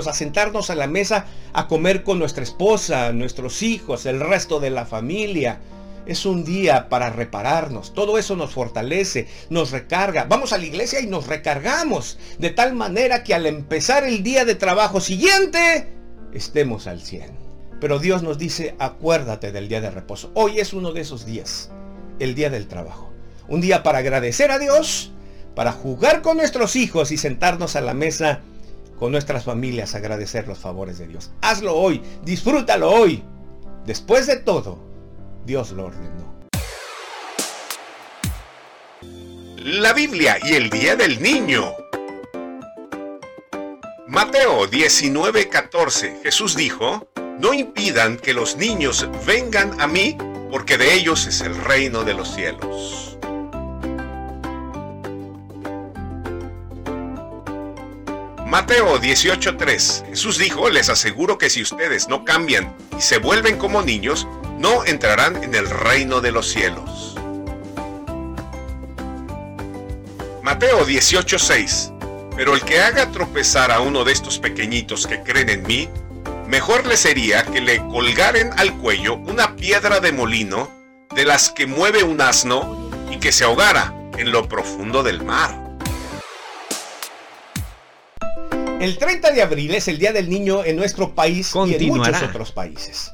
a sentarnos a la mesa a comer con nuestra esposa, nuestros hijos, el resto de la familia. Es un día para repararnos. Todo eso nos fortalece, nos recarga. Vamos a la iglesia y nos recargamos. De tal manera que al empezar el día de trabajo siguiente, estemos al 100. Pero Dios nos dice, acuérdate del día de reposo. Hoy es uno de esos días, el día del trabajo. Un día para agradecer a Dios, para jugar con nuestros hijos y sentarnos a la mesa con nuestras familias, agradecer los favores de Dios. Hazlo hoy, disfrútalo hoy. Después de todo, Dios lo ordenó. La Biblia y el Día del Niño. Mateo 19:14 Jesús dijo, No impidan que los niños vengan a mí, porque de ellos es el reino de los cielos. Mateo 18:3 Jesús dijo, les aseguro que si ustedes no cambian y se vuelven como niños, no entrarán en el reino de los cielos. Mateo 18:6 Pero el que haga tropezar a uno de estos pequeñitos que creen en mí, mejor le sería que le colgaren al cuello una piedra de molino de las que mueve un asno y que se ahogara en lo profundo del mar. El 30 de abril es el Día del Niño en nuestro país y en muchos otros países.